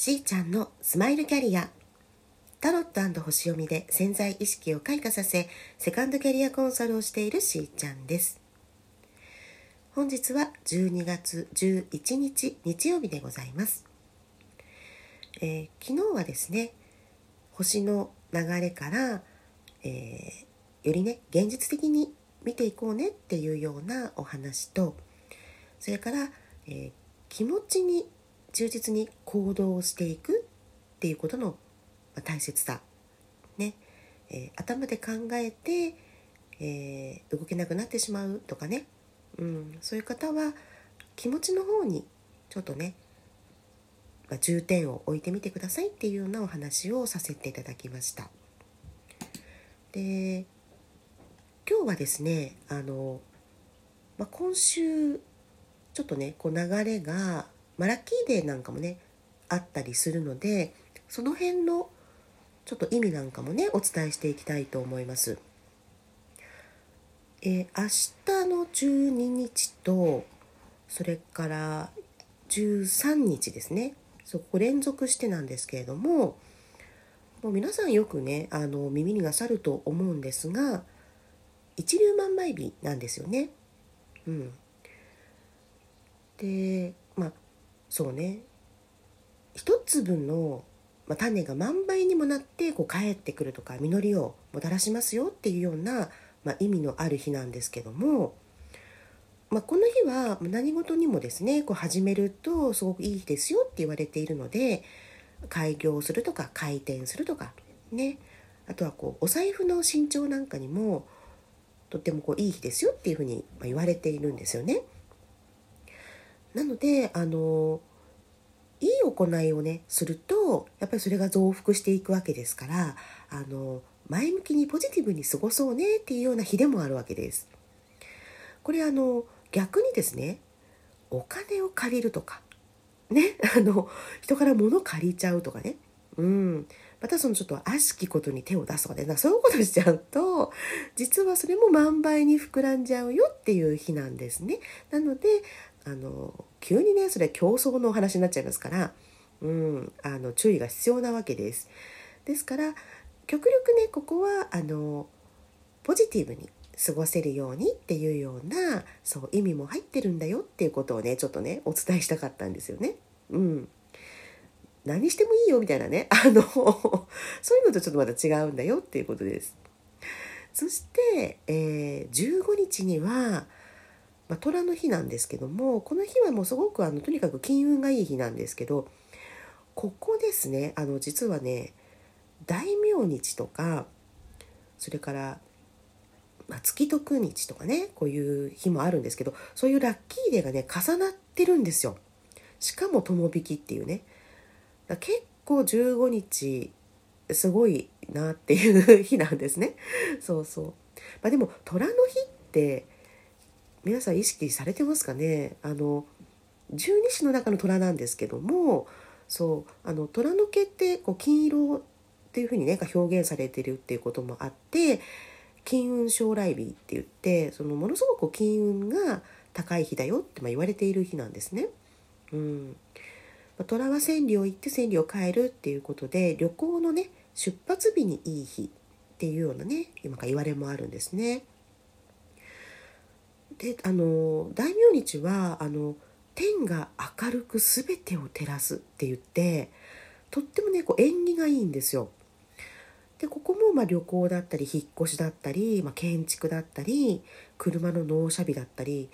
しーちゃんのスマイルキャリア。タロット星読みで潜在意識を開花させセカンドキャリアコンサルをしているしーちゃんです。本日は12月11日日曜日でございます、えー、昨日はですね星の流れから、えー、よりね現実的に見ていこうねっていうようなお話とそれから、えー、気持ちに忠実に行動をしていくっていうことの大切さ、ね。えー、頭で考えて、えー、動けなくなってしまうとかね、うん、そういう方は気持ちの方にちょっとね、まあ、重点を置いてみてくださいっていうようなお話をさせていただきました。で今日はですねあの、まあ、今週ちょっとねこう流れがまあ、ラッキーデーなんかもねあったりするのでその辺のちょっと意味なんかもねお伝えしていきたいと思います。えー、明日の12日とそれから13日ですねそこ連続してなんですけれどももう皆さんよくねあの耳になさると思うんですが一粒万倍日なんですよね。うん、でそうね一粒の、まあ、種が万倍にもなってこう帰ってくるとか実りをもたらしますよっていうような、まあ、意味のある日なんですけども、まあ、この日は何事にもですねこう始めるとすごくいい日ですよって言われているので開業するとか開店するとかねあとはこうお財布の身長なんかにもとってもこういい日ですよっていうふうに言われているんですよね。なのであのいい行いをねするとやっぱりそれが増幅していくわけですからあの前向きにポジティブに過ごそうねっていうような日でもあるわけです。これあの逆にですねお金を借りるとかね あの人から物借りちゃうとかねうんまたそのちょっと悪しきことに手を出すとかねそういうことしちゃうと実はそれも万倍に膨らんじゃうよっていう日なんですね。なのであの急にねそれ競争のお話になっちゃいますから、うん、あの注意が必要なわけです。ですから極力ねここはあのポジティブに過ごせるようにっていうようなそう意味も入ってるんだよっていうことをねちょっとねお伝えしたかったんですよね。うん、何してもいいよみたいなね あのそういうのとちょっとまた違うんだよっていうことです。そして、えー、15日にはまあ、虎の日なんですけどもこの日はもうすごくあのとにかく金運がいい日なんですけどここですねあの実はね大名日とかそれから、まあ、月徳日とかねこういう日もあるんですけどそういうラッキーデーがね重なってるんですよ。しかも友引きっていうね結構15日すごいなっていう日なんですね。そうそう。まあ、でも虎の日って皆さん意識されてますかね？あの十二支の中の虎なんですけどもそうあの虎の毛ってこう金色っていうふうにね表現されてるっていうこともあって金運将来日って言ってそのものすごく金運が高い日だよってま言われている日なんですね。うんま虎は千里を行って千里を帰るっていうことで旅行のね出発日にいい日っていうようなね今か言われもあるんですね。であの大名日はあの天が明るく全てを照らすって言ってとってもねこう縁起がいいんですよ。でここもま旅行だったり引っ越しだったり、まあ、建築だったり車の納車日だったり、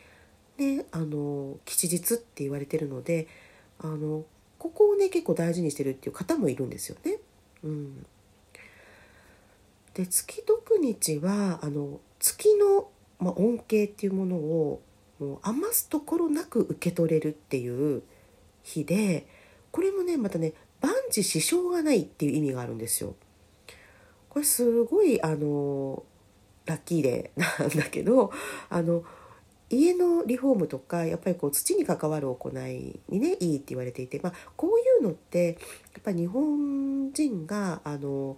ね、あの吉日って言われてるのであのここをね結構大事にしてるっていう方もいるんですよね。うん、で月徳日はあの月のまあ、恩恵っていうものをもう余すところなく受け取れるっていう日でこれもねまたね万事支障がないっていう意味があるんですよ。これすごいあのラッキーデーなんだけどあの家のリフォームとかやっぱりこう土に関わる行いにねいいって言われていて、まあ、こういうのってやっぱ日本人があの、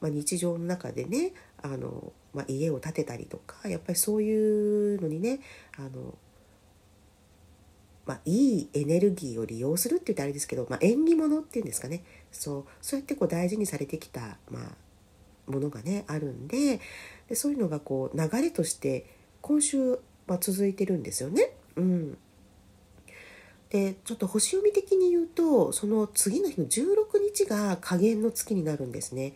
まあ、日常の中でねあのまあ、家を建てたりとかやっぱりそういうのにねあのまあ、いいエネルギーを利用するって言ったらあれですけど、まあ、縁起物っていうんですかねそうそうやってこう大事にされてきた、まあ、ものがねあるんででそういうのがこう流れとして今週は続いてるんですよね。うん、でちょっと星読み的に言うとその次の日の16日が下限の月になるんですね。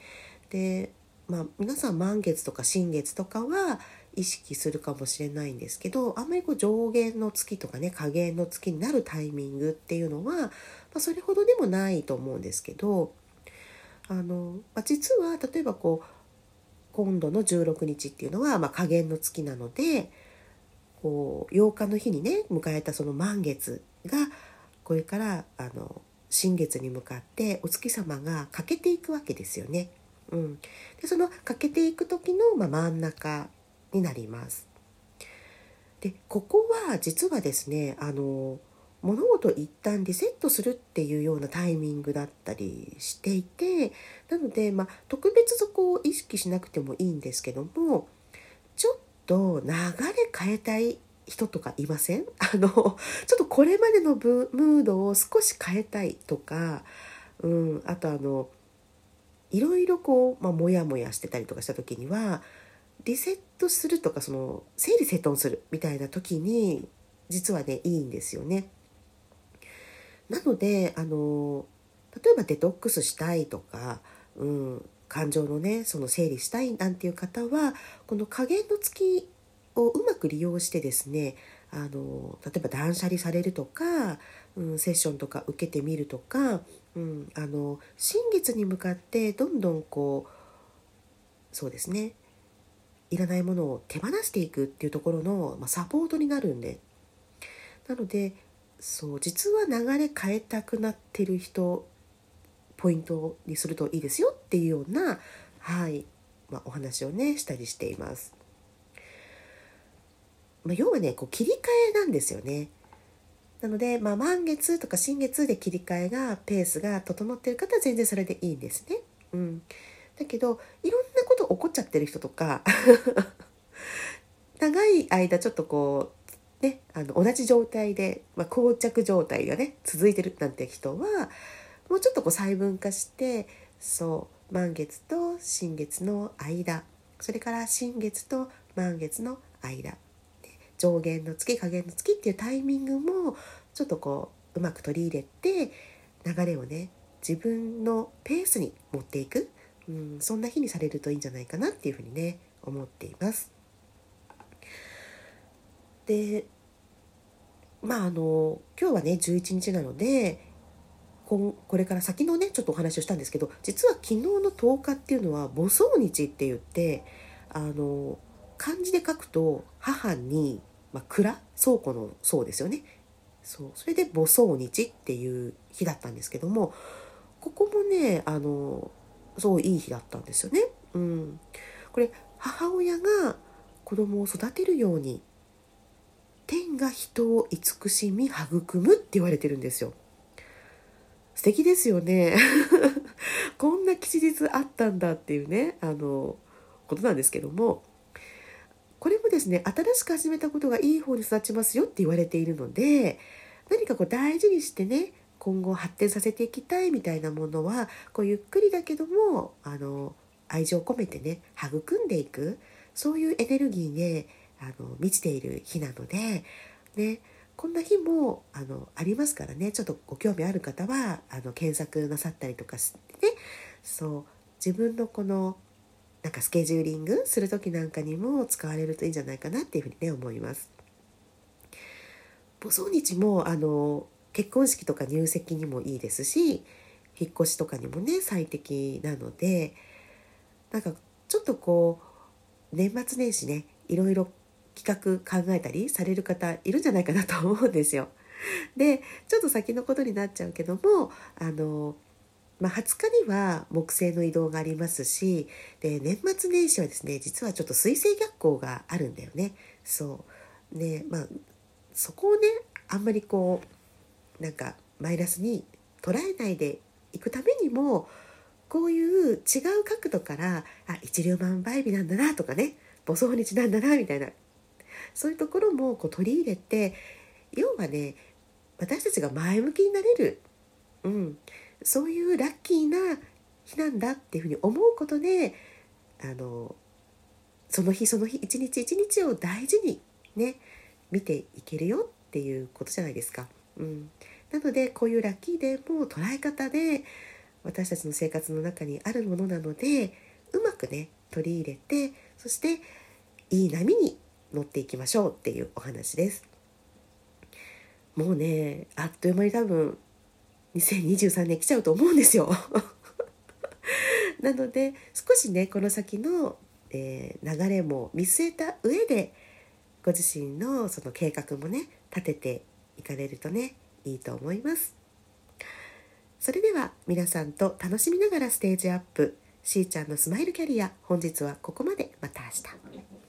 でまあ皆さん満月とか新月とかは意識するかもしれないんですけどあんまりこう上限の月とかね下限の月になるタイミングっていうのは、まあ、それほどでもないと思うんですけどあの、まあ、実は例えばこう今度の16日っていうのは、まあ、下限の月なのでこう8日の日にね迎えたその満月がこれからあの新月に向かってお月様が欠けていくわけですよね。うん、でその欠けていく時の、まあ、真ん中になります。でここは実はですねあの物事一旦リセットするっていうようなタイミングだったりしていてなので、まあ、特別そこを意識しなくてもいいんですけどもちょっと流れ変えたい人とかいません？あのちょっとこれまでのムードを少し変えたいとか、うん、あとあのいろいろこう、まあ、モヤモヤしてたりとかした時にはリセットするとかその整理整頓するみたいな時に実はねいいんですよね。なのであの例えばデトックスしたいとか、うん、感情のねその整理したいなんていう方はこの加減の月をうまく利用してですねあの例えば断捨離されるとか、うん、セッションとか受けてみるとか、うん、あの新月に向かってどんどんこうそうですねいらないものを手放していくっていうところの、まあ、サポートになるんでなのでそう実は流れ変えたくなってる人ポイントにするといいですよっていうような、はいまあ、お話をねしたりしています。まあ、要はねこう切り替えなんですよね。なので、まあ、満月とか新月で切り替えがペースが整ってる方は全然それでいいんですね。うん、だけどいろんなこと起こっちゃってる人とか 長い間ちょっとこうねあの同じ状態で、まあ、膠着状態がね続いてるなんて人はもうちょっとこう細分化してそう満月と新月の間それから新月と満月の間上限の月下限の月っていうタイミングもちょっとこううまく取り入れて流れをね自分のペースに持っていく、うん、そんな日にされるといいんじゃないかなっていうふうにね思っています。でまああの今日はね11日なのでここれから先のねちょっとお話をしたんですけど実は昨日の10日っていうのは母葬日って言ってあの漢字で書くと母に、まあ、蔵倉庫の倉ですよねそうそれで母葬日っていう日だったんですけどもここもねあのそういい日だったんですよね。うん、これ母親が子供を育てるように天が人を慈しみ育むって言われてるんですよ。素敵ですよね。こんな吉日あったんだっていうねあのことなんですけどもですね新しく始めたことがいい方に育ちますよって言われているので何かこう大事にしてね今後発展させていきたいみたいなものはこうゆっくりだけどもあの愛情を込めてね育んでいくそういうエネルギーであの満ちている日なので、ね、こんな日もあのありますからねちょっとご興味ある方はあの検索なさったりとかしてねそう自分のこのなんかスケジューリングする時なんかにも使われるといいんじゃないかなっていうふうにね思います。母葬日もあの結婚式とか入籍にもいいですし引っ越しとかにもね最適なのでなんかちょっとこう年末年始ねいろいろ企画考えたりされる方いるんじゃないかなと思うんですよ。でちょっと先のことになっちゃうけどもあのまあ、20日には木星の移動がありますしで年末年始はですね実はちょっと水星逆行があるんだよね。そう。ねまあそこをねあんまりこうなんかマイナスに捉えないでいくためにもこういう違う角度からあ一粒万倍日なんだなとかね母葬日なんだなみたいなそういうところもこう取り入れて要はね私たちが前向きになれる、うん、そういうラッキーな日なんだっていうふうに思うことであのその日その日一日一日を大事にね見ていけるよっていうことじゃないですか。うん、なのでこういうラッキーデーも捉え方で私たちの生活の中にあるものなのでうまくね取り入れてそしていい波に乗っていきましょうっていうお話です。もうねあっという間に多分2023年来ちゃうと思うんですよ。なので少しねこの先の、えー、流れも見据えた上でご自身のその計画もね立てていかれるとねいいと思います。それでは皆さんと楽しみながらステージアップ。しーちゃんのスマイルキャリア本日はここまで。また明日。